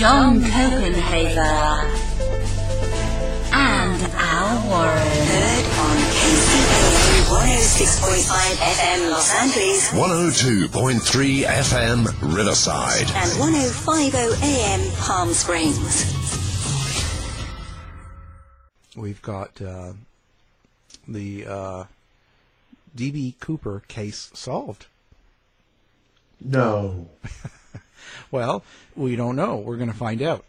John Copenhaver, and Al Warren. Heard on KCAA 106.5 FM Los Angeles 102.3 FM Riverside. and 105.0 AM Palm Springs. We've got uh, the uh, DB Cooper case solved. No. Well, we don't know. We're going to find out.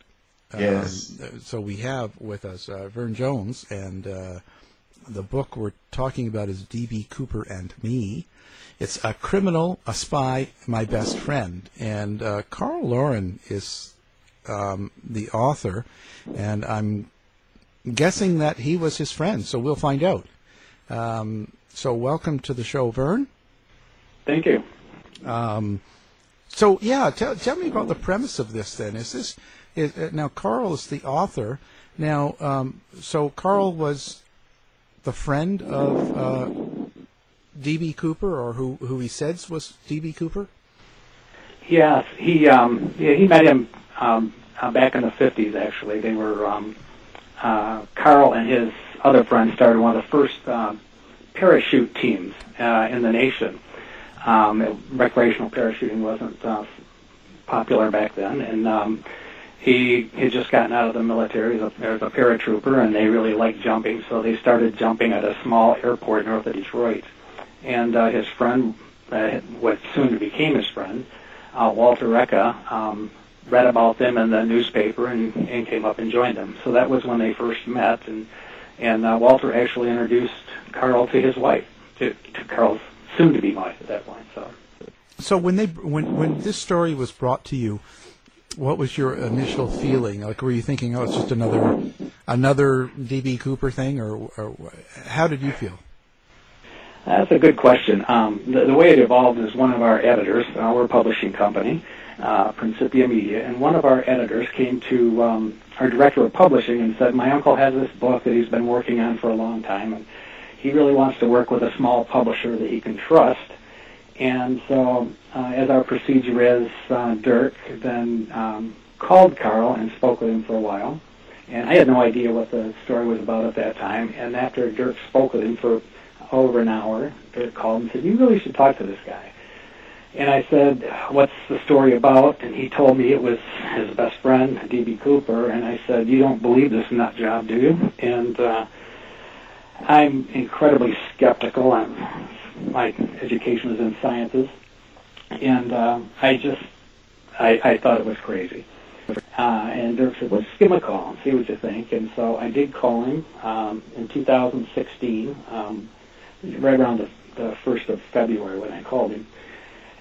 Yes. Um, so we have with us uh, Vern Jones, and uh, the book we're talking about is D.B. Cooper and Me. It's a criminal, a spy, my best friend, and uh, Carl Laurin is um, the author, and I'm guessing that he was his friend. So we'll find out. Um, so welcome to the show, Vern. Thank you. Um, so yeah, tell, tell me about the premise of this. Then is this is, uh, now Carl is the author. Now, um, so Carl was the friend of uh, D.B. Cooper, or who who he says was D.B. Cooper. Yes, he um, yeah, he met him um, uh, back in the fifties. Actually, they were um, uh, Carl and his other friend started one of the first uh, parachute teams uh, in the nation. Um, recreational parachuting wasn't uh, popular back then, and um, he had just gotten out of the military as a, as a paratrooper, and they really liked jumping, so they started jumping at a small airport north of Detroit. And uh, his friend, uh, what soon became his friend, uh, Walter Reca, um, read about them in the newspaper and, and came up and joined them. So that was when they first met, and and uh, Walter actually introduced Carl to his wife, to, to Carl's soon-to-be wife at that point. So. So when they when when this story was brought to you, what was your initial feeling? Like, were you thinking, "Oh, it's just another another DB Cooper thing," or, or how did you feel? That's a good question. Um, the, the way it evolved is one of our editors, our publishing company, uh, Principia Media, and one of our editors came to um, our director of publishing and said, "My uncle has this book that he's been working on for a long time, and he really wants to work with a small publisher that he can trust." And so, uh, as our procedure is, uh, Dirk then um, called Carl and spoke with him for a while. And I had no idea what the story was about at that time. And after Dirk spoke with him for over an hour, Dirk called and said, "You really should talk to this guy." And I said, "What's the story about?" And he told me it was his best friend, D.B. Cooper. And I said, "You don't believe this nut job, do you?" And uh, I'm incredibly skeptical. I'm, my education was in sciences, and uh, I just I, I thought it was crazy. Uh, and Dirk said, "Let's give him a call and see what you think." And so I did call him um, in 2016, um, right around the, the first of February when I called him,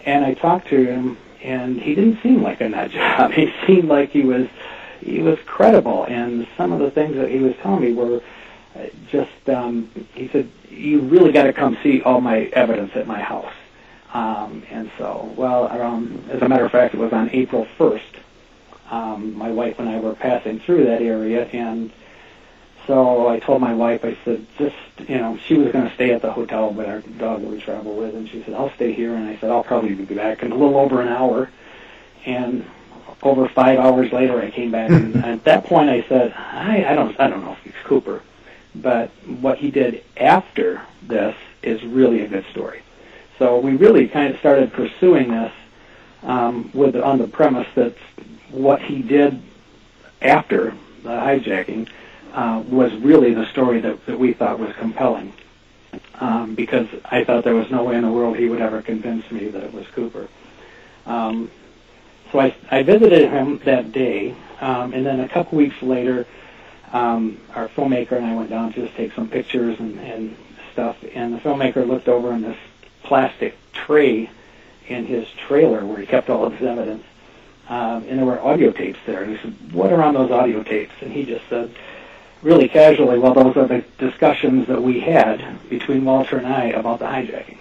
and I talked to him. and he didn't seem like a nut job. He seemed like he was he was credible, and some of the things that he was telling me were just. Um, he said, "You really got to come see all my evidence at my house." Um, and so, well, um, as a matter of fact, it was on April 1st. Um, my wife and I were passing through that area, and so I told my wife, I said, just, you know, she was going to stay at the hotel with our dog that we travel with, and she said, I'll stay here, and I said, I'll probably be back in a little over an hour. And over five hours later, I came back, and at that point, I said, I, I don't, I don't know if he's Cooper, but what he did after this is really a good story. So we really kind of started pursuing this um, with on the premise that what he did after the hijacking uh, was really the story that, that we thought was compelling. Um, because I thought there was no way in the world he would ever convince me that it was Cooper. Um, so I, I visited him that day, um, and then a couple weeks later, um, our filmmaker and I went down to just take some pictures and, and stuff, and the filmmaker looked over in this plastic tray in his trailer where he kept all of his evidence. Um, and there were audio tapes there. And he said, what are on those audio tapes? And he just said, really casually, well, those are the discussions that we had between Walter and I about the hijacking.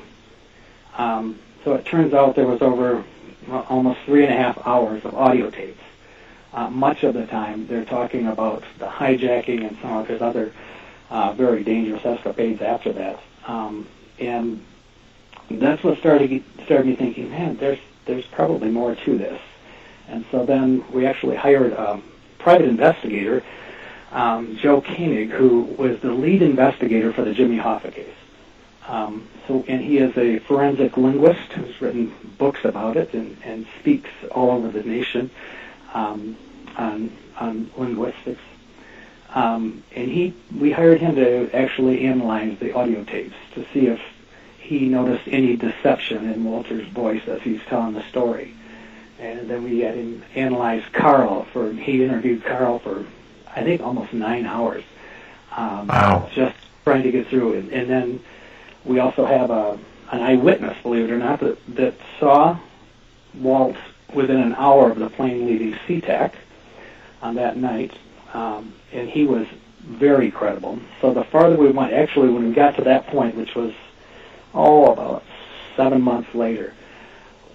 Um, so it turns out there was over well, almost three and a half hours of audio tapes. Uh, much of the time, they're talking about the hijacking and some of his other uh, very dangerous escapades after that. Um, and that's what started started me thinking, man, there's there's probably more to this. And so then we actually hired a private investigator, um, Joe Koenig, who was the lead investigator for the Jimmy Hoffa case. Um, so, and he is a forensic linguist who's written books about it and, and speaks all over the nation um, on, on linguistics. Um, and he, we hired him to actually analyze the audio tapes to see if he noticed any deception in Walter's voice as he's telling the story. And then we had him analyze Carl for, he interviewed Carl for, I think, almost nine hours. Um, wow. Just trying to get through it. And then we also have a, an eyewitness, believe it or not, that, that saw Walt within an hour of the plane leaving SeaTac on that night. Um, and he was very credible. So the farther we went, actually, when we got to that point, which was oh, about seven months later,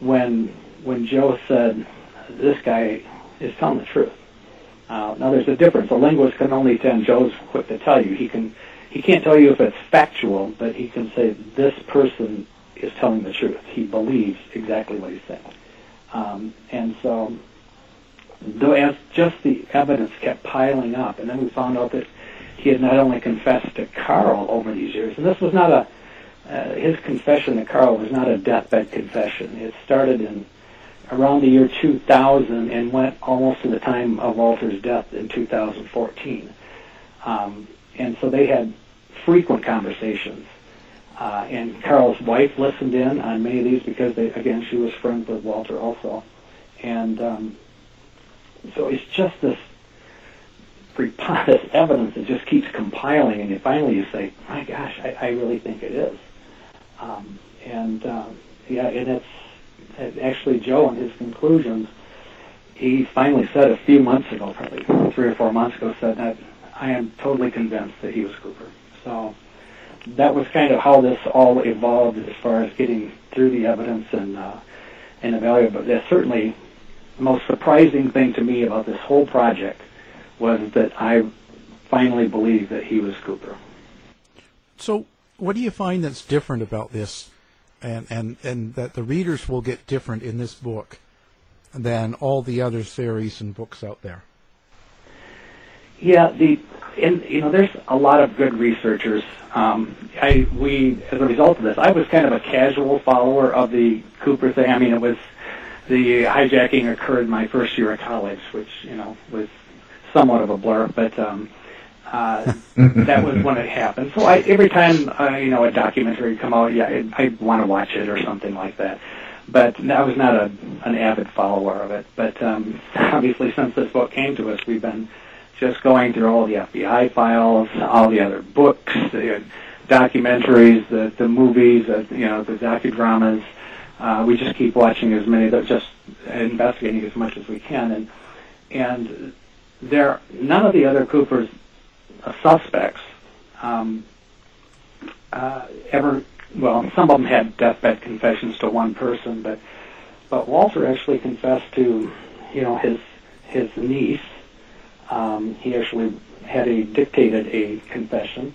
when when Joe said, "This guy is telling the truth." Uh, now, there's a difference. A linguist can only tell. Joe's quick to tell you. He can he can't tell you if it's factual, but he can say this person is telling the truth. He believes exactly what he's saying. Um, and so, though as just the evidence kept piling up, and then we found out that he had not only confessed to Carl over these years, and this was not a uh, his confession to Carl was not a deathbed confession. It started in around the year 2000 and went almost to the time of Walter's death in 2014. Um, and so they had frequent conversations. Uh, and Carl's wife listened in on many of these because, they, again, she was friends with Walter also. And um, so it's just this preposterous evidence that just keeps compiling, and you finally you say, "My gosh, I, I really think it is." Um, and um, yeah, and it's it, actually Joe in his conclusions. He finally said a few months ago, probably three or four months ago, said that I am totally convinced that he was Cooper. So that was kind of how this all evolved as far as getting through the evidence and uh, and evaluating. But that's certainly the most surprising thing to me about this whole project was that I finally believed that he was Cooper. So what do you find that's different about this, and, and, and that the readers will get different in this book than all the other series and books out there? Yeah, the and you know, there's a lot of good researchers. Um, I we as a result of this, I was kind of a casual follower of the Cooper thing. I mean, it was the hijacking occurred my first year of college, which you know was somewhat of a blur, but um, uh, that was when it happened. So I, every time uh, you know a documentary come out, yeah, I, I want to watch it or something like that. But I was not a, an avid follower of it. But um, obviously, since this book came to us, we've been just going through all the FBI files, all the other books, the documentaries, the the movies, the, you know, the docudramas. Uh, we just keep watching as many that just investigating as much as we can, and and there none of the other Cooper's uh, suspects um, uh, ever. Well, some of them had deathbed confessions to one person, but but Walter actually confessed to, you know, his his niece. Um, he actually had a dictated a confession,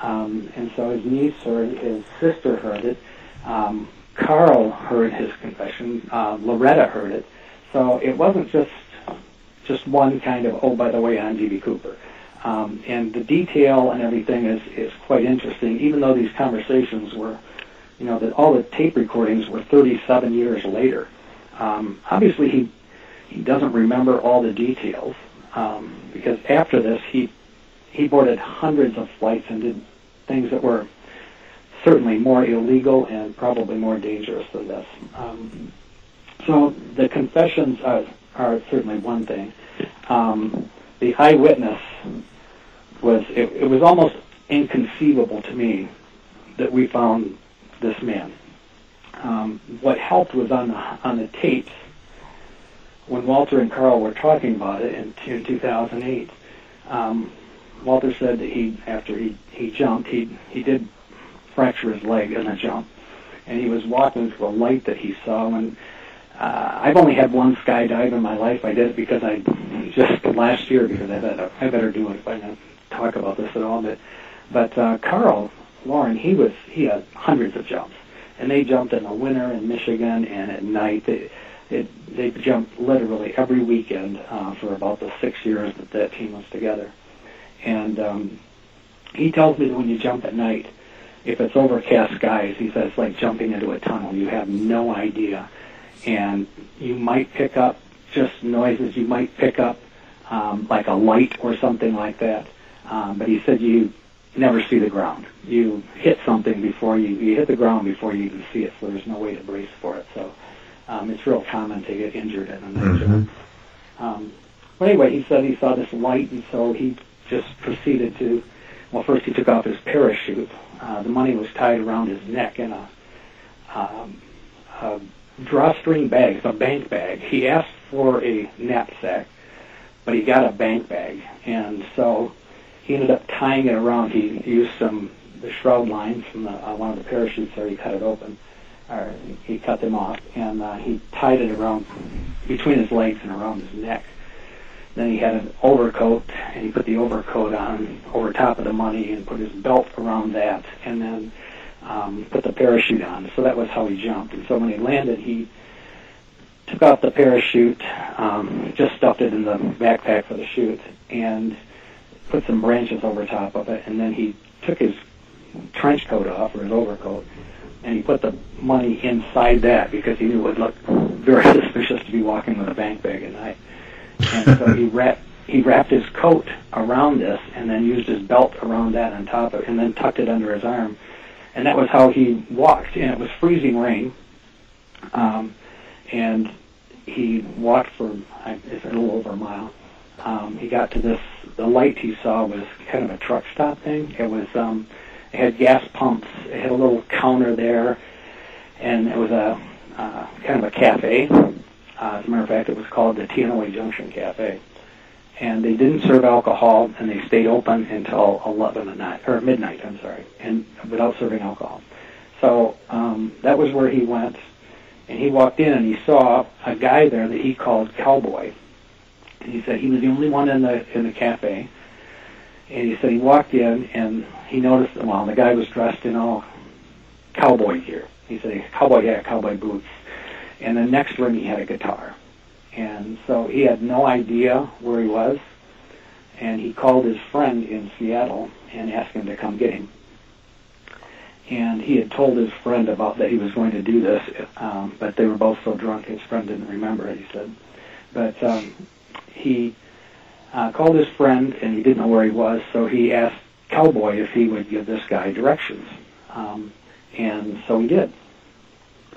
um, and so his niece heard, his sister heard it. Um, Carl heard his confession. Uh, Loretta heard it. So it wasn't just just one kind of oh by the way I'm DB Cooper. Um, and the detail and everything is is quite interesting. Even though these conversations were, you know, that all the tape recordings were 37 years later. Um, obviously he he doesn't remember all the details um, because after this he he boarded hundreds of flights and did things that were certainly more illegal and probably more dangerous than this. Um, so the confessions are, are certainly one thing. Um, the eyewitness was it, it was almost inconceivable to me that we found this man. Um, what helped was on the on the tapes when Walter and Carl were talking about it in, in 2008. Um, Walter said that he after he he jumped he he did fracture his leg in a jump, and he was walking to a light that he saw when. Uh, I've only had one skydive in my life. I did it because I just last year because I thought I better do it going to talk about this at all. But but uh, Carl Laurin he was he had hundreds of jumps, and they jumped in the winter in Michigan and at night. They, it, they jumped literally every weekend uh, for about the six years that that team was together. And um, he tells me that when you jump at night, if it's overcast skies, he says it's like jumping into a tunnel. You have no idea, and you might pick up just noises. You might pick up um, like a light or something like that. Um, but he said you never see the ground. You hit something before you you hit the ground before you even see it. So there's no way to brace for it. So um, it's real common to get injured in a night Mm-hmm. Um, but anyway, he said he saw this light, and so he just proceeded to. Well, first he took off his parachute. Uh, the money was tied around his neck in a, um, a drawstring bag, it's a bank bag. He asked for a knapsack, but he got a bank bag, and so he ended up tying it around. He used some the shroud lines from the, uh, one of the parachutes there. He cut it open, or he cut them off, and uh, he tied it around between his legs and around his neck. Then he had an overcoat, and he put the overcoat on over top of the money and put his belt around that, and then um, put the parachute on. So that was how he jumped. And so when he landed, he took off the parachute, um, just stuffed it in the backpack for the chute, and put some branches over top of it. And then he took his trench coat off, or his overcoat, and he put the money inside that because he knew it would look very suspicious to be walking with a bank bag at night. And so he wrapped he wrapped his coat around this and then used his belt around that on top of and then tucked it under his arm. And that was how he walked. And it was freezing rain. Um, and he walked for it's a little over a mile. Um, he got to this the light he saw was kind of a truck stop thing. It was um it had gas pumps, it had a little counter there and it was a uh, kind of a cafe. Uh, as a matter of fact, it was called the Teanaway Junction Cafe. And they didn't serve alcohol, and they stayed open until 11 at night, or midnight, I'm sorry, and without serving alcohol. So um, that was where he went, and he walked in and he saw a guy there that he called Cowboy. And he said he was the only one in the in the cafe. And he said he walked in and he noticed, well, the guy was dressed in all cowboy gear. He said cowboy hat, cowboy boots, and the next room he had a guitar. And so he had no idea where he was, and he called his friend in Seattle and asked him to come get him. And he had told his friend about that he was going to do this, um, but they were both so drunk his friend didn't remember it. He said, but um, he uh, called his friend and he didn't know where he was, so he asked Cowboy if he would give this guy directions. Um, and so he did.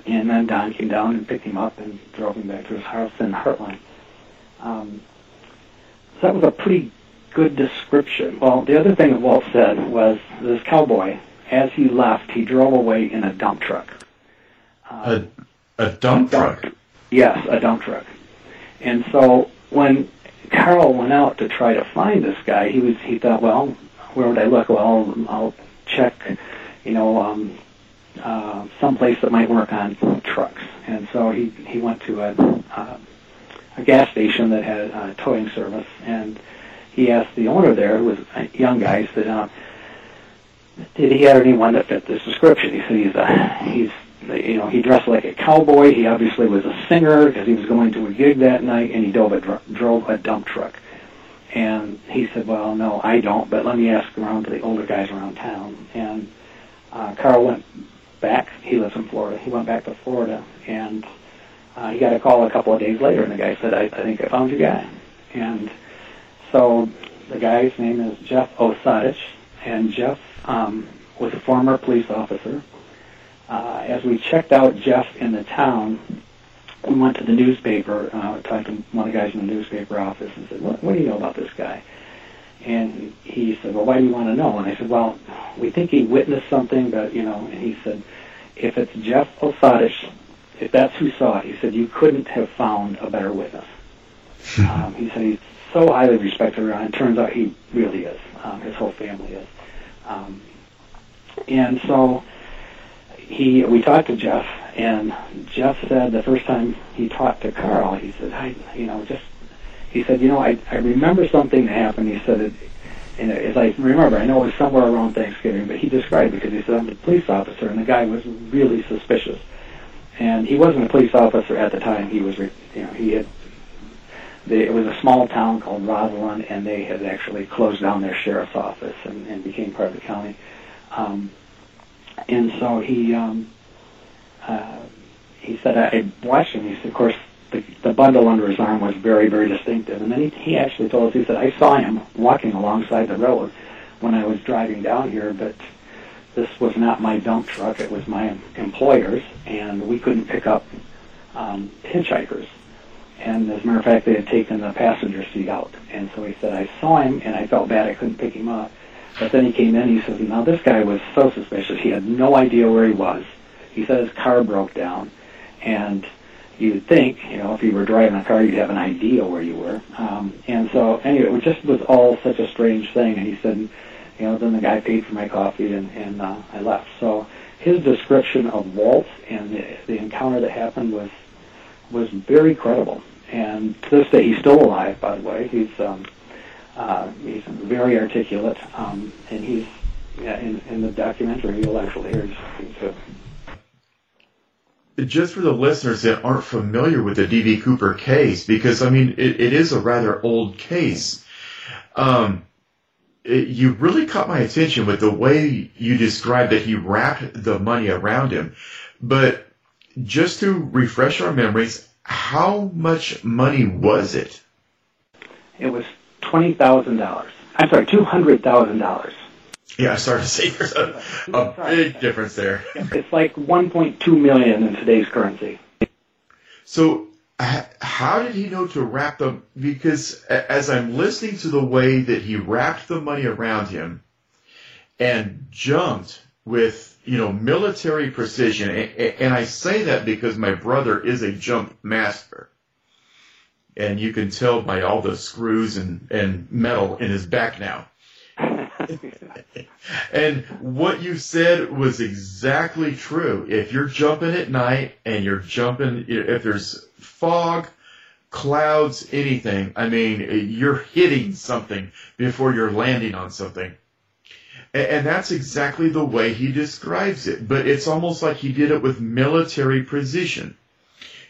And then Don came down and picked him up and drove him back to his house in Heartline. Um, so that was a pretty good description. Well, the other thing that Walt said was this cowboy, as he left, he drove away in a dump truck. a, a dump truck. Yeah, Yes, a dump truck. And so when Carl went out to try to find this guy, he was he thought, well, where would I look? Well, I'll, check, you know, um, uh, someplace that might work on trucks. And so he he went to a uh, a gas station that had a towing service, and he asked the owner there, who was a young guy, he said, uh, did he have anyone that fit this description? He said he's a, he's you know he dressed like a cowboy. He obviously was a singer because he was going to a gig that night, and he drove a dr- drove a dump truck. And he said, well, no, I don't, but let me ask around to the older guys around town. And uh, Carl went back. He lives in Florida. He went back to Florida, and uh, he got a call a couple of days later, and the guy said, I, I think I found your guy. And so the guy's name is Jeff Osiadacz, and Jeff um, was a former police officer. Uh, as we checked out Jeff in the town, we went to the newspaper, uh, talked to one of the guys in the newspaper office and said, what, what do you know about this guy? And he said, well, why do you want to know? And I said, well, we think he witnessed something, but, you know, and he said, if it's Jeff Osiadacz, if that's who saw it, he said, you couldn't have found a better witness. um, he said he's so highly respected around. It turns out he really is. Um, his whole family is. Um, and so he, we talked to Jeff, and Jeff said the first time he talked to Carl, he said, I, you know, just, he said, you know, I, I remember something that happened. He said, it, and as I remember, I know it was somewhere around Thanksgiving, but he described it because he said, I'm a police officer, and the guy was really suspicious. And he wasn't a police officer at the time. He was, you know, he had they, it was a small town called Roslyn, and they had actually closed down their sheriff's office and, and became part of the county. Um, and so he um, uh, he said, I, I watched him. He said, of course, the, the bundle under his arm was very, very distinctive. And then he, he actually told us, he said, I saw him walking alongside the road when I was driving down here, but this was not my dump truck. It was my employer's, and we couldn't pick up um, hitchhikers. And as a matter of fact, they had taken the passenger seat out. And so he said, I saw him, and I felt bad I couldn't pick him up. But then he came in, he says, now this guy was so suspicious. He had no idea where he was. He said his car broke down. And you'd think, you know, if you were driving a car, you'd have an idea where you were. Um, and so, anyway, it just was all such a strange thing. And he said, you know, then the guy paid for my coffee, and, and uh, I left. So his description of Walt and the, the encounter that happened was was very credible. And to this day, he's still alive. By the way, he's um, uh, he's very articulate, um, and he's yeah, in, in the documentary you'll actually hear him too. Just for the listeners that aren't familiar with the D.B. Cooper case, because I mean it, it is a rather old case. Um, it, you really caught my attention with the way you described that he wrapped the money around him. But just to refresh our memories, how much money was it? It was twenty thousand dollars. I'm sorry, two hundred thousand dollars. Yeah, I started to say there's a, a big difference there. It's like 1.2 million in today's currency. So, how did he know to wrap them? Because as I'm listening to the way that he wrapped the money around him and jumped with, you know, military precision, and I say that because my brother is a jump master. And you can tell by all the screws and, and metal in his back now. and what you said was exactly true. If you're jumping at night and you're jumping, if there's fog, clouds, anything, I mean, you're hitting something before you're landing on something. And, and that's exactly the way he describes it. But it's almost like he did it with military precision.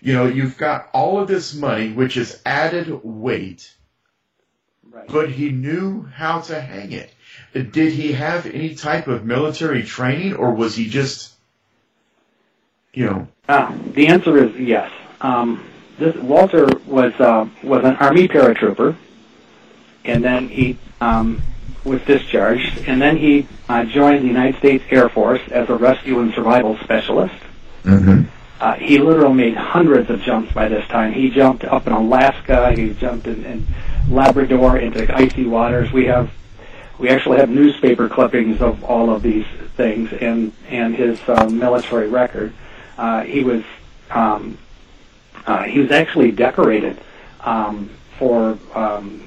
You know, you've got all of this money, which is added weight, right. but he knew how to hang it did he have any type of military training, or was he just, you know? Uh, the answer is yes. Um, this Walter was uh, was an Army paratrooper, and then he um, was discharged, and then he uh, joined the United States Air Force as a rescue and survival specialist. Mm-hmm. Uh, he literally made hundreds of jumps by this time. He jumped up in Alaska. He jumped in, in Labrador into icy waters. We have we actually have newspaper clippings of all of these things and and his um, military record. Uh, he was um, Uh, he was actually decorated um, for um,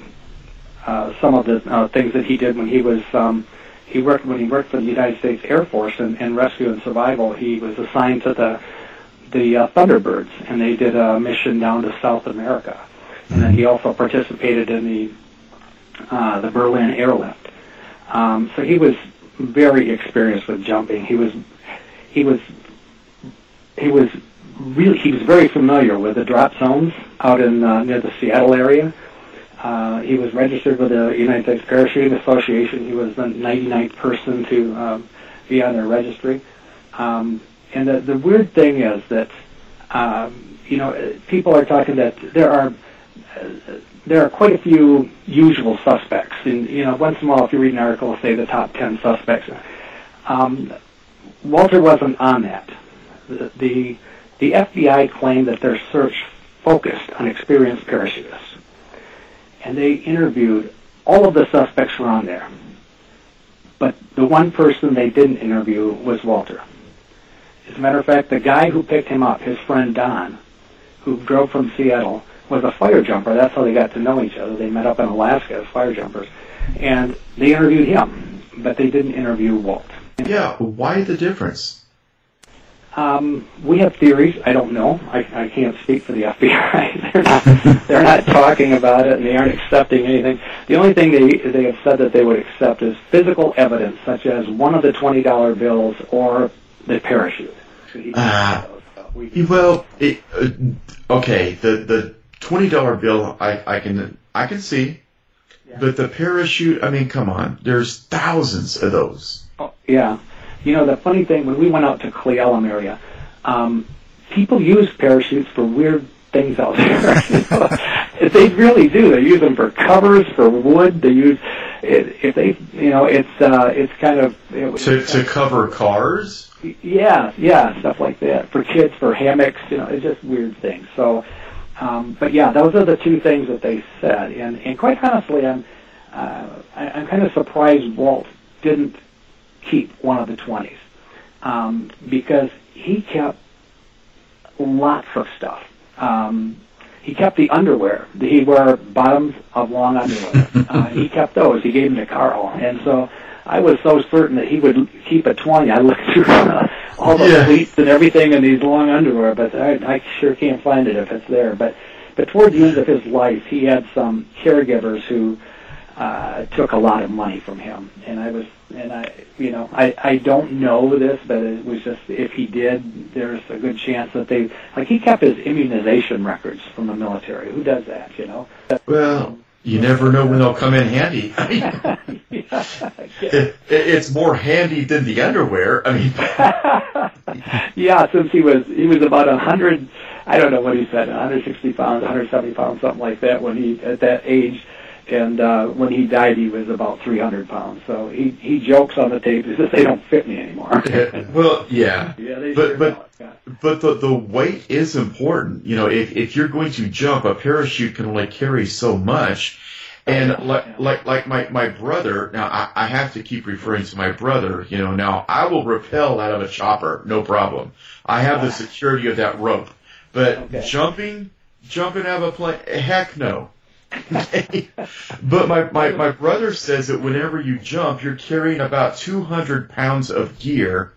uh, some of the uh, things that he did when he was um, he worked when he worked for the United States Air Force in, in rescue and survival. He was assigned to the the uh, Thunderbirds, and they did a mission down to South America. And then he also participated in the uh, the Berlin airlift. Um, so he was very experienced with jumping. He was he was he was really he was very familiar with the drop zones out in uh, near the Seattle area. Uh, he was registered with the United States Parachuting Association. He was the 99th person to um, be on their registry. Um, and the, the weird thing is that um, you know people are talking that there are there are quite a few usual suspects. And you know, once in a while, if you read an article, say the top 10 suspects. Um, Walter wasn't on that. The, the the FBI claimed that their search focused on experienced parachutists and they interviewed all of the suspects were on there. But the one person they didn't interview was Walter. As a matter of fact, the guy who picked him up, his friend Don, who drove from Seattle, was a fire jumper. That's how they got to know each other. They met up in Alaska as fire jumpers. And they interviewed him, but they didn't interview Walt. Yeah, why the difference? Um, we have theories. I don't know. I, I can't speak for the FBI. they're not they're not talking about it, and they aren't accepting anything. The only thing they they have said that they would accept is physical evidence, such as one of the twenty dollar bills or the parachute. Uh, well, it, uh, okay. The the twenty dollar bill, I I can I can see, yeah. but the parachute. I mean, come on. There's thousands of those. Oh, yeah. You know, the funny thing, when we went out to Cle Elum area, um, people use parachutes for weird things out there. you know, they really do. They use them for covers, for wood. They use it, if they, you know, it's uh, it's kind of it, to to cover cars. Yeah, yeah, stuff like that for kids, for hammocks. You know, it's just weird things. So, um, but yeah, those are the two things that they said. And and quite honestly, I'm uh, I, I'm kind of surprised Walt didn't keep one of the 20s um, because he kept lots of stuff. Um, he kept the underwear. He wore bottoms of long underwear. uh, he kept those. He gave them to Carl, and so I was so certain that he would keep a 20. I looked through uh, all the yeah. pleats and everything in these long underwear, but I, I sure can't find it if it's there. But but toward the end of his life, he had some caregivers who uh, took a lot of money from him, and I was and I, you know, I I don't know this, but it was just if he did, there's a good chance that they like he kept his immunization records from the military. Who does that, you know? Well, you never know when they'll come in handy. I mean, yeah, it, it's more handy than the underwear. I mean, yeah, since he was he was about a hundred. I don't know what he said, 160 pounds, 170 pounds, something like that when he at that age and uh, when he died, he was about 300 pounds. So he he jokes on the tape. He says they don't fit me anymore. well, yeah, yeah, they but sure but but the the weight is important. You know, if if you're going to jump, a parachute can only carry so much. And like yeah. like like my my brother. Now I, I have to keep referring to my brother. You know, now I will rappel out of a chopper, no problem. I have the security of that rope, but okay. jumping jumping out of a plane, heck no but my, my, my brother says that whenever you jump, you're carrying about 200 pounds of gear,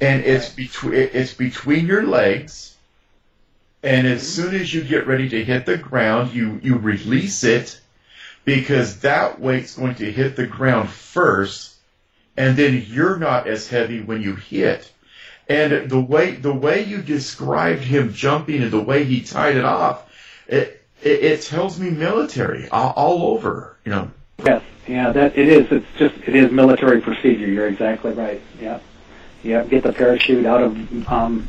and it's between it's between your legs. And as mm-hmm. soon as you get ready to hit the ground, you, you release it because that weight's going to hit the ground first, and then you're not as heavy when you hit. And the way the way you described him jumping and the way he tied it off, it, it, it tells me military all, all over, you know. Yes, yeah, that it is. It's just it is military procedure. You're exactly right. Yeah, yeah. Get the parachute out of um,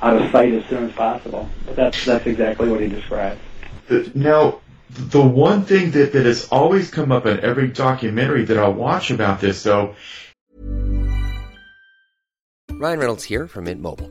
out of sight as soon as possible. But that's that's exactly what he described. Now, the one thing that that has always come up in every documentary that I watch about this, though. Ryan Reynolds here from Mint Mobile.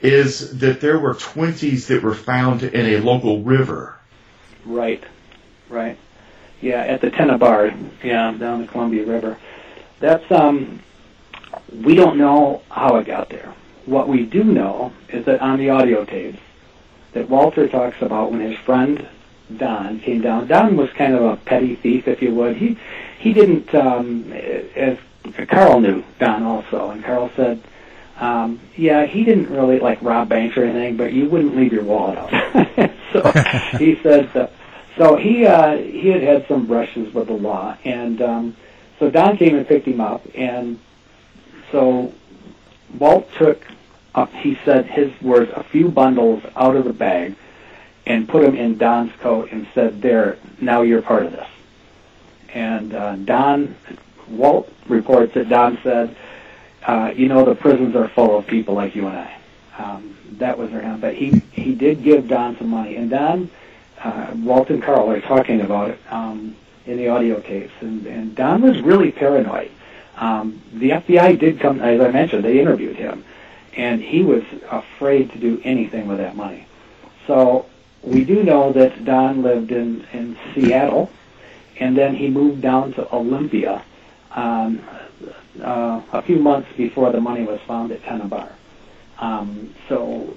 Is that there were 20s that were found in a local river. Right, right. Yeah, at the Tena Bar, yeah, down the Columbia River. That's um, we don't know how it got there. What we do know is that on the audio tapes that Walter talks about when his friend Don came down. Don was kind of a petty thief, if you would. He he didn't, um, as Carl knew Don also, and Carl said, um, yeah, he didn't really like rob banks or anything, but you wouldn't leave your wallet out. so he said, uh, so he uh, he had had some brushes with the law, and um, so Don came and picked him up, and so Walt took up, he said his words, a few bundles out of the bag, and put them in Don's coat, and said, "There, now you're part of this." And uh, Don, Walt reports that Don said, uh, "You know, the prisons are full of people like you and I." Um, that was their him, but he he did give Don some money, and Don, uh, Walt and Carl are talking about it um, in the audio tapes, and, and Don was really paranoid. Um, the FBI did come, as I mentioned, they interviewed him, and he was afraid to do anything with that money. So we do know that Don lived in, in Seattle, and then he moved down to Olympia. Um, uh, a few months before the money was found at Tena Bar. Um, so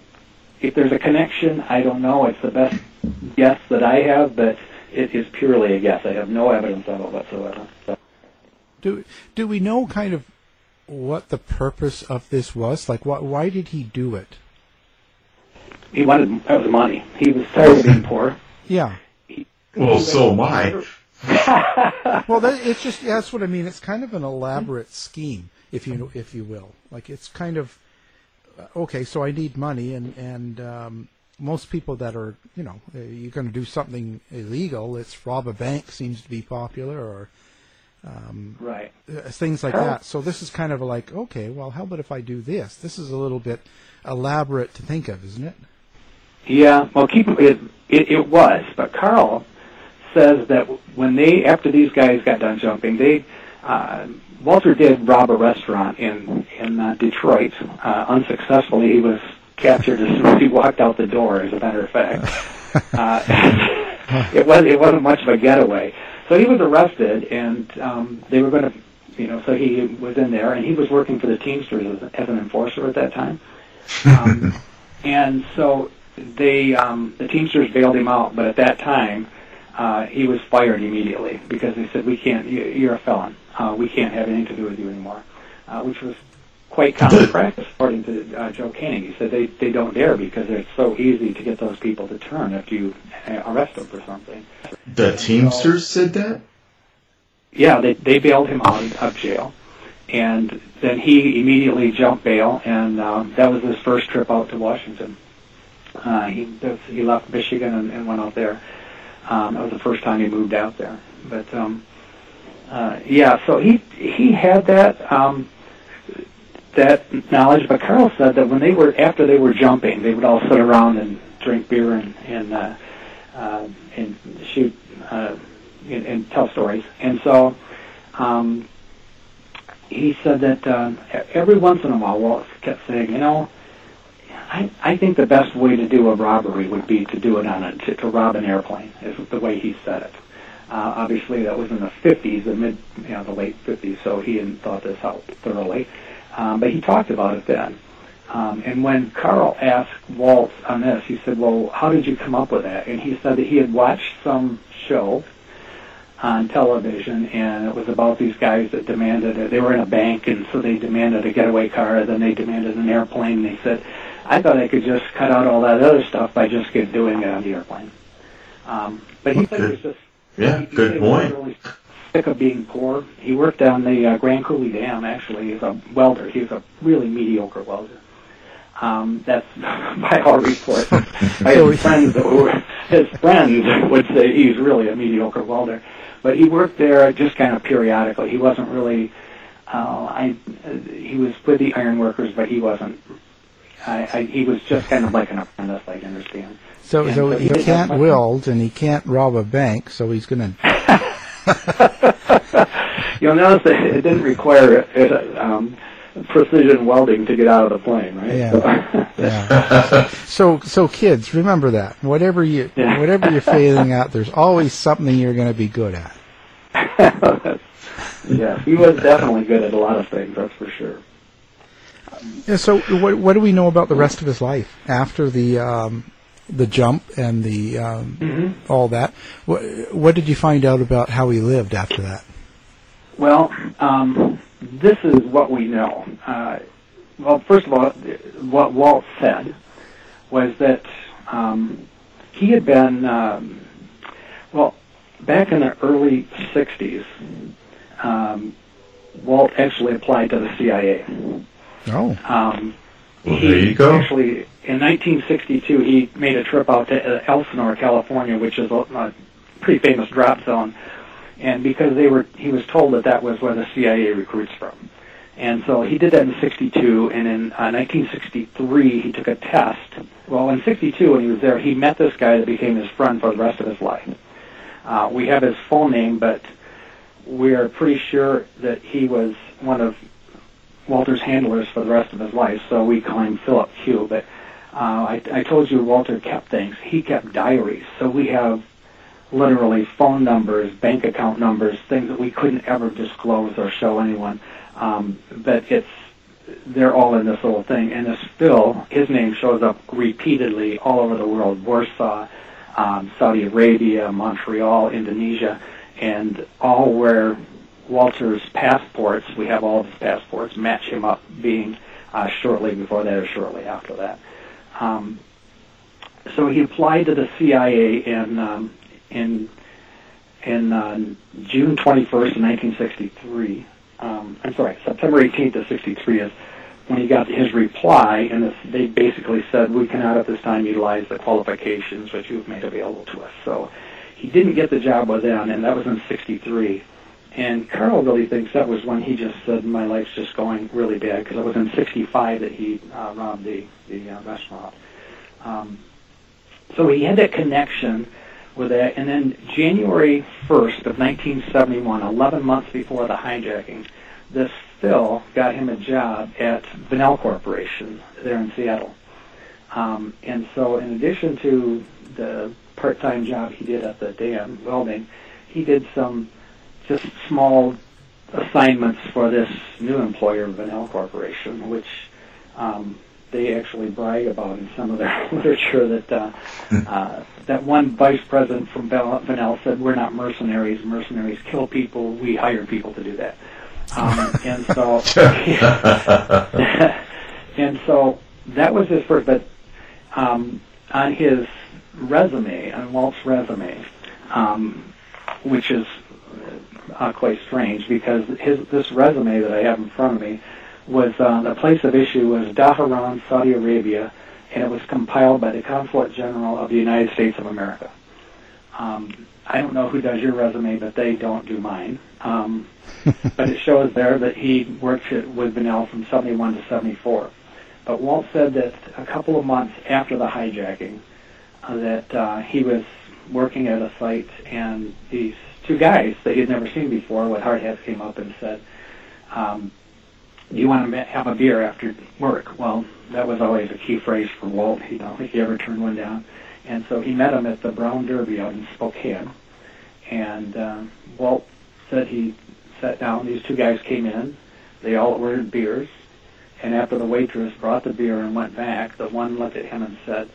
if there's a connection, I don't know. It's the best guess that I have, but it is purely a guess. I have no evidence of it whatsoever. So, Do do we know kind of what the purpose of this was? Like, why why did he do it? he wanted that was money. He was tired of being poor. Yeah. Well, so am I. well, that, it's just that's what I mean. It's kind of an elaborate scheme, if you if you will. Like it's kind of uh, okay. So I need money, and and um, most people that are you know uh, you're going to do something illegal. It's rob a bank seems to be popular, or um, Right. uh, things like that. So this is kind of like okay. Well, how about if I do this? This is a little bit elaborate to think of, isn't it? Yeah, well, keep it, it. It was, but Carl says that when they, after these guys got done jumping, they, uh, Walter did rob a restaurant in in uh, Detroit. Uh, unsuccessfully, he was captured as soon as he walked out the door. As a matter of fact, uh, it was it wasn't much of a getaway. So he was arrested, and um, they were going to, you know, so he was in there, and he was working for the Teamsters as, as an enforcer at that time. Um, and so they um, the Teamsters bailed him out, but at that time uh, he was fired immediately because they said we can't. you- You're a felon. Uh, we can't have anything to do with you anymore, uh, which was quite common practice according to uh, Joe Koenig. He said they they don't dare because it's so easy to get those people to turn if you uh, arrest them for something. The Teamsters said that? Yeah, they they bailed him out of jail, and then he immediately jumped bail, and um, that was his first trip out to Washington. Uh, he he left Michigan and, and went out there. Um, that was the first time he moved out there. But um, uh, yeah, so he he had that um, that knowledge. But Carl said that when they were after they were jumping, they would all sit around and drink beer and and uh, uh, and shoot uh, and, and tell stories. And so um, he said that uh, every once in a while, Walt kept saying, you know. I, I think the best way to do a robbery would be to do it on a to, to rob an airplane. Is the way he said it. Uh, obviously, that was in the 50s, the mid, you know, the late 50s. So he hadn't thought this out thoroughly, um, but he talked about it then. Um, and when Carl asked Walt on this, he said, "Well, how did you come up with that?" And he said that he had watched some show on television, and it was about these guys that demanded it. They were in a bank, and so they demanded a getaway car. Then they demanded an airplane. And he said, "I thought I could just cut out all that other stuff by just get doing it on the airplane." Um, but he said he was just Yeah, he, he good point. Really sick of being poor. He worked on the uh, Grand Coulee Dam. Actually, he's a welder. He was a really mediocre welder. Um, that's by all reports. by his friends, that were, his friends would say he's really a mediocre welder. But he worked there just kind of periodically. He wasn't really. Uh, I uh, he was with the ironworkers, but he wasn't. I, I, he was just kind of like an apprentice, I understand. So And so so he he can't weld and he can't rob a bank, so he's going to. You'll notice that it didn't require uh, um, precision welding to get out of the plane, right? Yeah. yeah. So so kids, remember that. Whatever you Yeah. whatever you're failing at, there's always something you're going to be good at. yeah, he was definitely good at a lot of things, that's for sure. Yeah, so what what do we know about the rest of his life after the um, the jump and the um, Mhm. all that? What what did you find out about how he lived after that? Well, um, this is what we know. Uh, well, first of all, what Walt said was that um, he had been, um, well, back in the early 60s, um, Walt actually applied to the CIA. Oh. Um, Well, he there you go. Actually, in 1962, he made a trip out to Elsinore, California, which is a, a pretty famous drop zone. And because they were, he was told that that was where the CIA recruits from. And so he did that in 62, and in uh, 1963 he took a test. Well, in 62 when he was there, he met this guy that became his friend for the rest of his life. Uh, we have his full name, but we're pretty sure that he was one of Walter's handlers for the rest of his life, so we call him Philip Q. But uh, I, I told you Walter kept things. He kept diaries, so we have literally phone numbers, bank account numbers, things that we couldn't ever disclose or show anyone. Um, but it's they're all in this little thing, and this Phil, his name shows up repeatedly all over the world: Warsaw, um, Saudi Arabia, Montreal, Indonesia, and all where Walter's passports, we have all of his passports, match him up being uh, shortly before that or shortly after that. Um, so he applied to the CIA in um, in in uh, June 21st, 1963. Um, I'm sorry, September 18th of 63 is when he got his reply, and it's, they basically said, we cannot at this time utilize the qualifications which you've made available to us. So he didn't get the job with them, and that was in 63. And Carl really thinks that was when he just said, my life's just going really bad, because it was in 65 that he uh, robbed the, the uh, restaurant. Um, so he had that connection with that. And then January 1st of 1971, 11 months before the hijacking, this Phil got him a job at Vinnell Corporation there in Seattle. Um, and so in addition to the part-time job he did at the dam welding, he did some just small assignments for this new employer, Vinnell Corporation, which um, they actually brag about in some of their literature that uh, uh, that one vice president from Vinnell said, "We're not mercenaries. Mercenaries kill people. We hire people to do that." Um, and so, and so that was his first. But um, on his resume, on Walt's resume, um, which is uh, quite strange because his this resume that I have in front of me was uh, the place of issue was Dhahran, Saudi Arabia, and it was compiled by the Consulate General of the United States of America. Um, I don't know who does your resume, but they don't do mine. Um, but it shows there that he worked with Vinnell from 71 to 74. But Walt said that a couple of months after the hijacking, uh, that uh, he was working at a site, and these two guys that he had never seen before with hard hats came up and said, um, do you want to have a beer after work? Well, that was always a key phrase for Walt. He don't think he ever turned one down. And so he met him at the Brown Derby out in Spokane. And uh, Walt said he sat down. These two guys came in. They all ordered beers. And after the waitress brought the beer and went back, the one looked at him and said,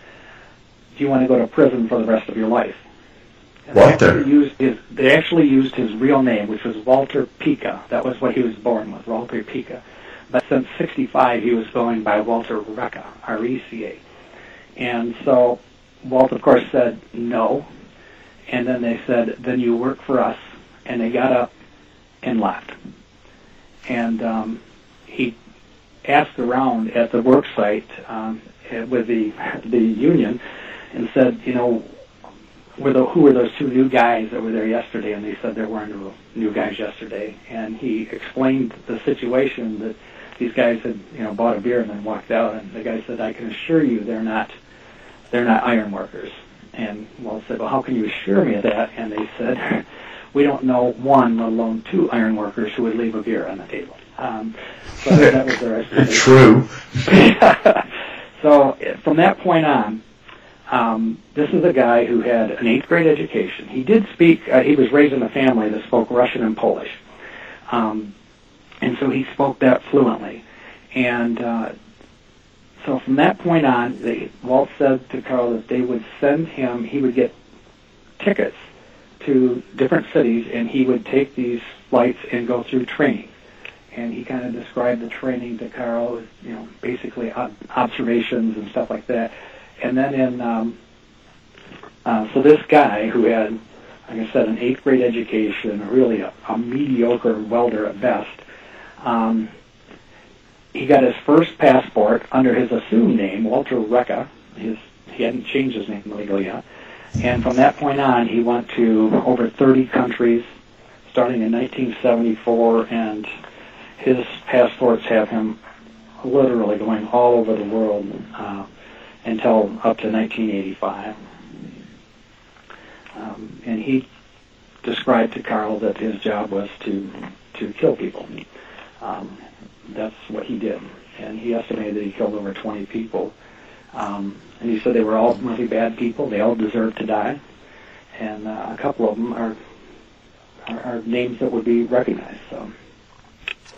do you want to go to prison for the rest of your life? And Walter. They actually, used his, they actually used his real name, which was Walter Pica. That was what he was born with, Walter Pica. But since 65, he was going by Walter Reca, R-E-C-A. And so Walt, of course, said no. And then they said, then you work for us. And they got up and left. And um, he asked around at the work site um, with the the union and said, you know, were the, who were those two new guys that were there yesterday? And they said there weren't no new guys yesterday. And he explained the situation that these guys had, you know, bought a beer and then walked out. And the guy said, I can assure you they're not, they're not iron workers. And Walt said, well, how can you assure me of that? And they said, we don't know one, let alone two iron workers who would leave a beer on the table. Um, so that was their explanation. True. so from that point on, um, this is a guy who had an eighth grade education. He did speak. Uh, he was raised in a family that spoke Russian and Polish, um, and so he spoke that fluently. And uh, so from that point on, they, Walt said to Carl that they would send him. He would get tickets to different cities, and he would take these flights and go through training. And he kind of described the training to Carl as, you know, basically ob- observations and stuff like that and then in um, uh, so this guy who had, like I said, an eighth grade education, really a, a mediocre welder at best, um, he got his first passport under his assumed name, Walter Reca. His he hadn't changed his name legally yet, and from that point on, he went to over 30 countries, starting in 1974, and his passports have him literally going all over the world. Uh, until up to 1985. Um, and he described to Carl that his job was to to kill people. Um, that's what he did, and he estimated that he killed over 20 people. Um, and he said they were all really bad people; they all deserved to die, and uh, a couple of them are, are are names that would be recognized. So.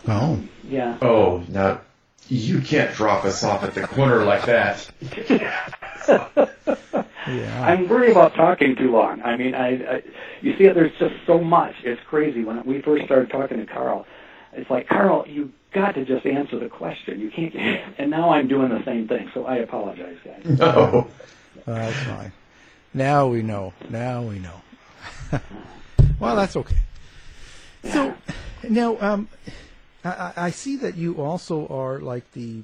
Oh. Yeah. Oh, no. You can't drop us off at the corner like that. Yeah. I'm worried about talking too long. I mean, I, I you see, there's just so much. It's crazy. When we first started talking to Carl, it's like Carl, you got to just answer the question. You can't. And now I'm doing the same thing. So I apologize, guys. No. Uh, that's fine. Now we know. Now we know. well, that's okay. So now, um, I, I- see that you also are like the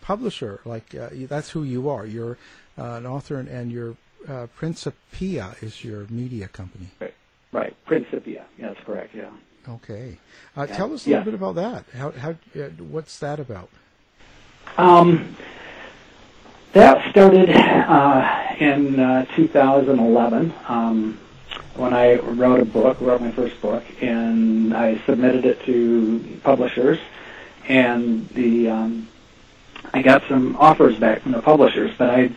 publisher. Like uh, that's who you are. You're uh, an author, and, and your uh, Principia is your media company. Right, Principia. Yeah, that's correct. Yeah. Okay. Uh, Yeah. Tell us a little Yeah. bit about that. How? How? Uh, what's that about? Um, that started uh, in uh, 2011 um, when I wrote a book, wrote my first book, and I submitted it to publishers, and the um, I got some offers back from the publishers, but I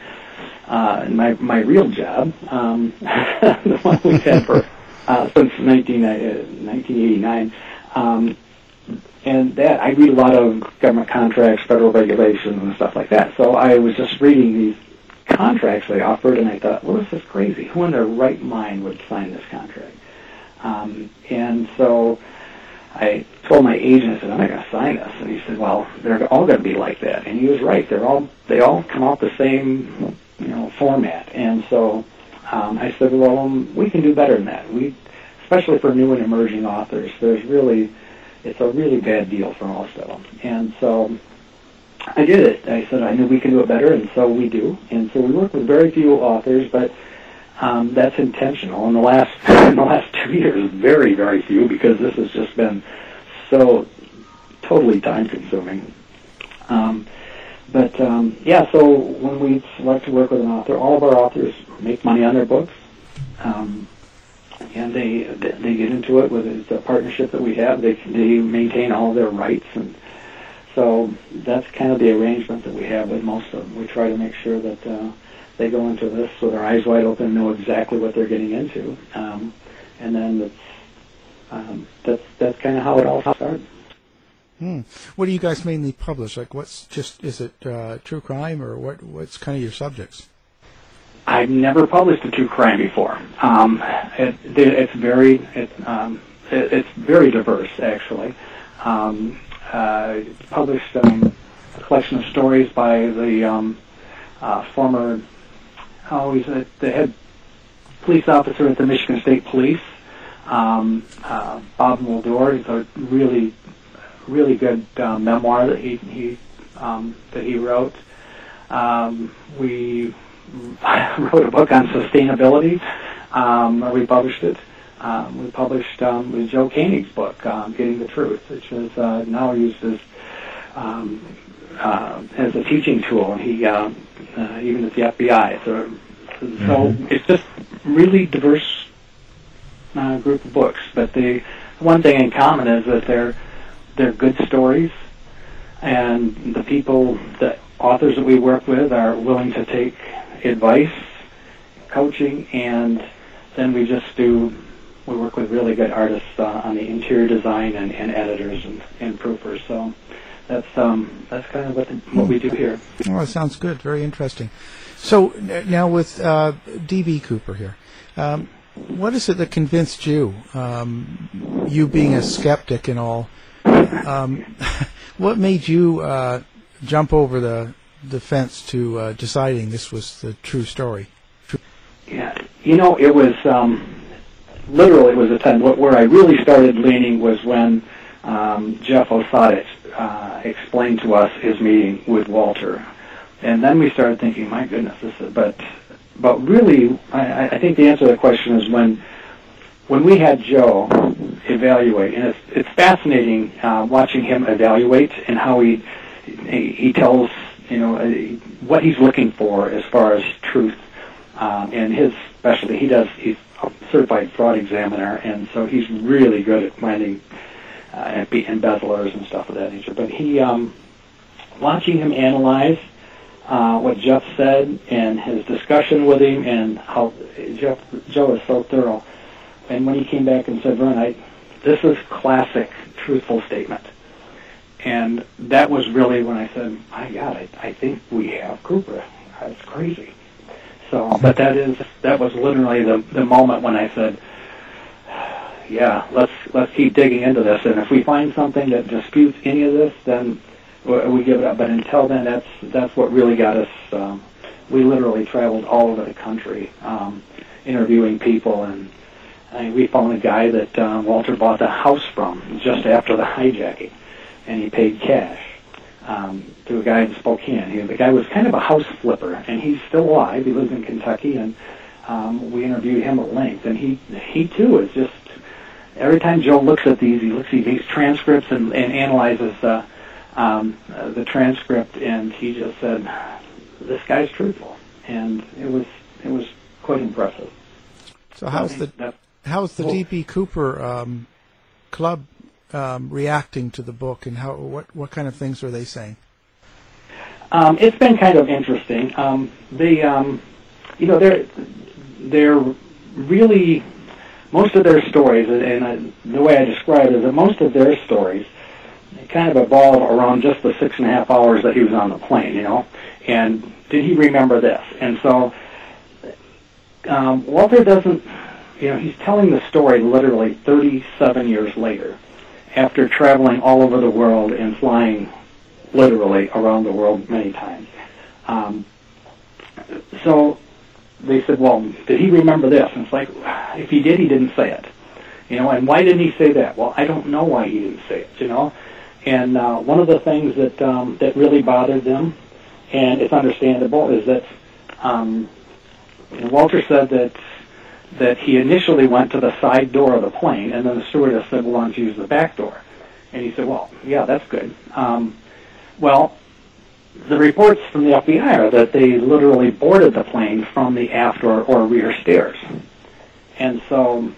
uh, my my real job, um, the one we've had for uh, since 19, uh, 1989. Um, and that I read a lot of government contracts, federal regulations, and stuff like that. So I was just reading these contracts they offered, and I thought, well, this is crazy. Who in their right mind would sign this contract? Um, and so I told my agent, I said, I'm not going to sign this. And he said, well, they're all going to be like that. And he was right. They're all they all come out the same, you know, format. And so um, I said, well, um, we can do better than that. We, especially for new and emerging authors, there's really it's a really bad deal for most of them. And so I did it. I said I knew we could do it better, and so we do. And so we work with very few authors, but um, that's intentional. In the last in the last two years, very very few, because this has just been so totally time consuming. Um, but um, yeah, so when we select to work with an author, all of our authors make money on their books. Um, and they they get into it with it's a partnership that we have. They they maintain all their rights, and so that's kind of the arrangement that we have with most of them. We try to make sure that uh, they go into this with their eyes wide open, know exactly what they're getting into, um, and then that's um, that's that's kind of how it all started. Hmm. What do you guys mainly publish? Like, what's just is it uh, true crime or what? What's kind of your subjects? I've never published a true crime before. Um, it, it's very it, um, it, it's very diverse actually. Um, uh, published um, a collection of stories by the um, uh, former oh he's the head police officer at the Michigan State Police, um, uh, Bob Muldour. It's a really really good uh, memoir that he he um, that he wrote. Um, we wrote a book on sustainability. Um, we published it. Um, we published um, with Joe Koenig's book, um, Getting the Truth, which is uh, now used as um, uh, as a teaching tool, and he uh, uh, even at the FBI. So, so Mhm. it's just really diverse uh, group of books. But the one thing in common is that they're they're good stories, and the people, the authors that we work with, are willing to take advice, coaching, and then we just do. We work with really good artists uh, on the interior design and, and editors and, and proofers. So that's um, that's kind of what the, what we do here. Oh, it sounds good. Very interesting. So now with uh, DB Cooper here, um, what is it that convinced you, um, you being a skeptic and all, um, what made you uh, jump over the the fence to uh, deciding this was the true story? Yeah, you know, it was um, literally it was time wh- where I really started leaning was when um, Jeff Osiadacz uh, explained to us his meeting with Walter, and then we started thinking, my goodness, this is. But but really, I, I think the answer to the question is when when we had Joe evaluate, and it's it's fascinating uh, watching him evaluate and how he he, he tells you know uh, what he's looking for as far as truth um, and his specialty. He does he's certified fraud examiner, and so he's really good at finding uh, embezzlers and stuff of that nature. But he um, watching him analyze uh, what Jeff said and his discussion with him, and how Jeff Joe is so thorough. And when he came back and said, "Vern, I, this is classic truthful statement," and that was really when I said, "My God, I, I think we have Cooper. That's crazy." So, but that is that was literally the the moment when I said, "Yeah, let's let's keep digging into this, and if we find something that disputes any of this, then we give it up." But until then, that's that's what really got us. Um, we literally traveled all over the country, um, interviewing people, and I mean, we found a guy that um, Walter bought the house from just after the hijacking, and he paid cash um, to a guy in Spokane. He, the guy was kind of a house flipper, and he's still alive. He lives in Kentucky, and um, we interviewed him at length. And he he too is just every time Joe looks at these, he looks at these transcripts and, and analyzes the um, uh, the transcript, and he just said, "This guy's truthful," and it was it was quite impressive. So how's the how's the DB Cooper um, club um, reacting to the book, and how what what kind of things are they saying? Um, it's been kind of interesting. Um, they, um, you know, they're they're really most of their stories, and I, the way I describe it is that most of their stories kind of evolve around just the six and a half hours that he was on the plane. You know, and did he remember this? And so um, Walter doesn't. You know, he's telling the story literally 37 years later, after traveling all over the world and flying literally around the world many times. Um, so they said, well, did he remember this? And it's like, if he did, he didn't say it. You know, and why didn't he say that? Well, I don't know why he didn't say it, you know. And uh, one of the things that um, that really bothered them, and it's understandable, is that um, Walter said that that he initially went to the side door of the plane, and then the stewardess said, well, why don't you use the back door? And he said, well, yeah, that's good. Um, well, the reports from the FBI are that they literally boarded the plane from the aft or, or rear stairs. And so,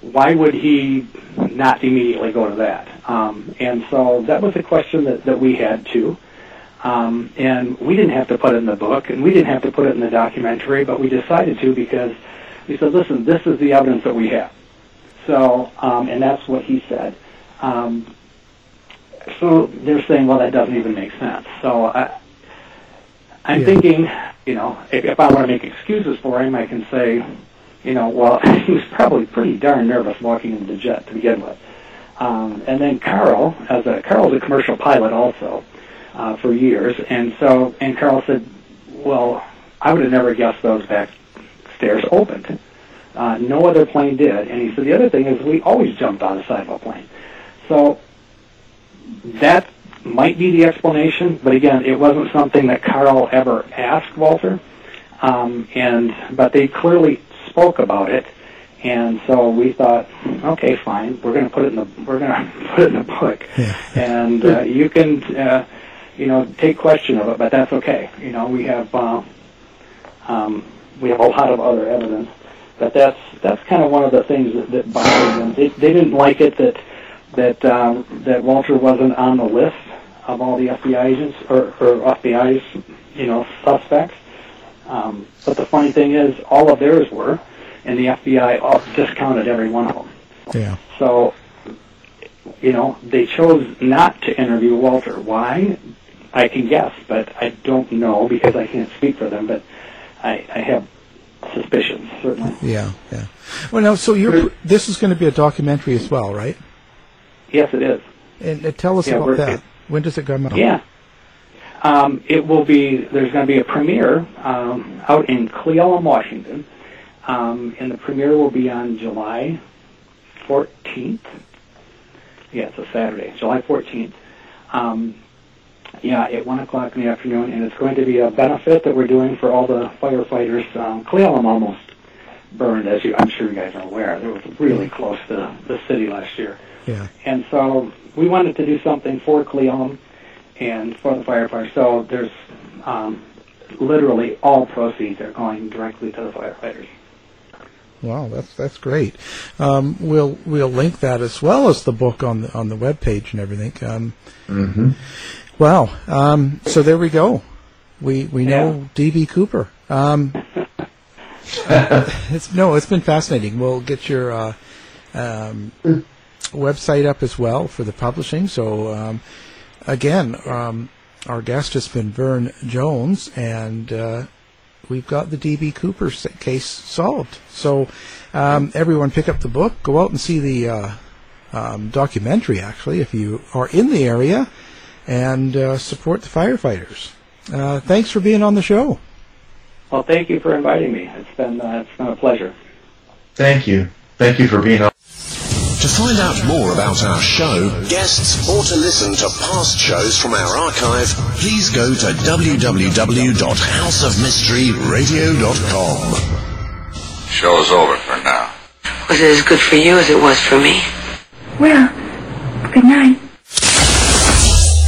why would he not immediately go to that? Um, and so that was a question that, that we had too. Um, and we didn't have to put it in the book, and we didn't have to put it in the documentary, but we decided to because we said, listen, this is the evidence that we have. So, um, and that's what he said. Um, so they're saying, well, that doesn't even make sense. So I, I'm Yeah. thinking, you know, if, if I want to make excuses for him, I can say, you know, well, he was probably pretty darn nervous walking into the jet to begin with. Um, and then Carl, as a Carl's a commercial pilot also uh, for years, and so and Carl said, well, I would have never guessed those back stairs opened. Uh, no other plane did, and he said the other thing is we always jumped on the side of a plane. So that might be the explanation, but again, it wasn't something that Carl ever asked Walter. Um, and but they clearly spoke about it, and so we thought, okay, fine, we're going to put it in the we're going to put it in the book, and uh, you can uh, you know take question of it, but that's okay. You know, we have uh, um, we have a lot of other evidence, but that's that's kind of one of the things that, that bothered them. They, they didn't like it that that um, that Walter wasn't on the list of all the FBI agents or, or FBI's you know suspects. Um, but the funny thing is, all of theirs were, and the FBI all discounted every one of them. Yeah. So, you know, they chose not to interview Walter. Why? I can guess, but I don't know because I can't speak for them. But I, I have suspicions, certainly. Yeah, yeah. Well, now, so you're this is going to be a documentary as well, right? Yes, it is. And uh, tell us Yeah, about that. When does it come out? Yeah. Um, it will be, there's going to be a premiere um, out in Cle Elum, Washington. Um, and the premiere will be on July 14th. Yeah, it's a Saturday, July 14th. Um, yeah, at 1 o'clock in the afternoon. And it's going to be a benefit that we're doing for all the firefighters. Um, Cle Elum almost burned, as you, I'm sure you guys are aware. It was really close to the city last year. Yeah. And so we wanted to do something for Cle Elum and for the firefighters. So there's um, literally all proceeds are going directly to the firefighters. Wow, that's that's great. Um, we'll we'll link that as well as the book on the on the web page and everything. Um, Mhm. Wow. Um, so there we go. We we know DB Cooper. Um, it's no, it's been fascinating. We'll get your uh, um, website up as well for the publishing. So um, again, um, our guest has been Vern Jones, and uh, we've got the DB Cooper case solved. So um, everyone, pick up the book, go out and see the uh, um, documentary. Actually, if you are in the area, and uh, support the firefighters. Uh, thanks for being on the show. Well, thank you for inviting me. It's been uh, it's been a pleasure. Thank you. Thank you for being on. To find out more about our show, guests, or to listen to past shows from our archive, please go to www.houseofmysteryradio.com. Show's over for now. Was it as good for you as it was for me? Well, good night.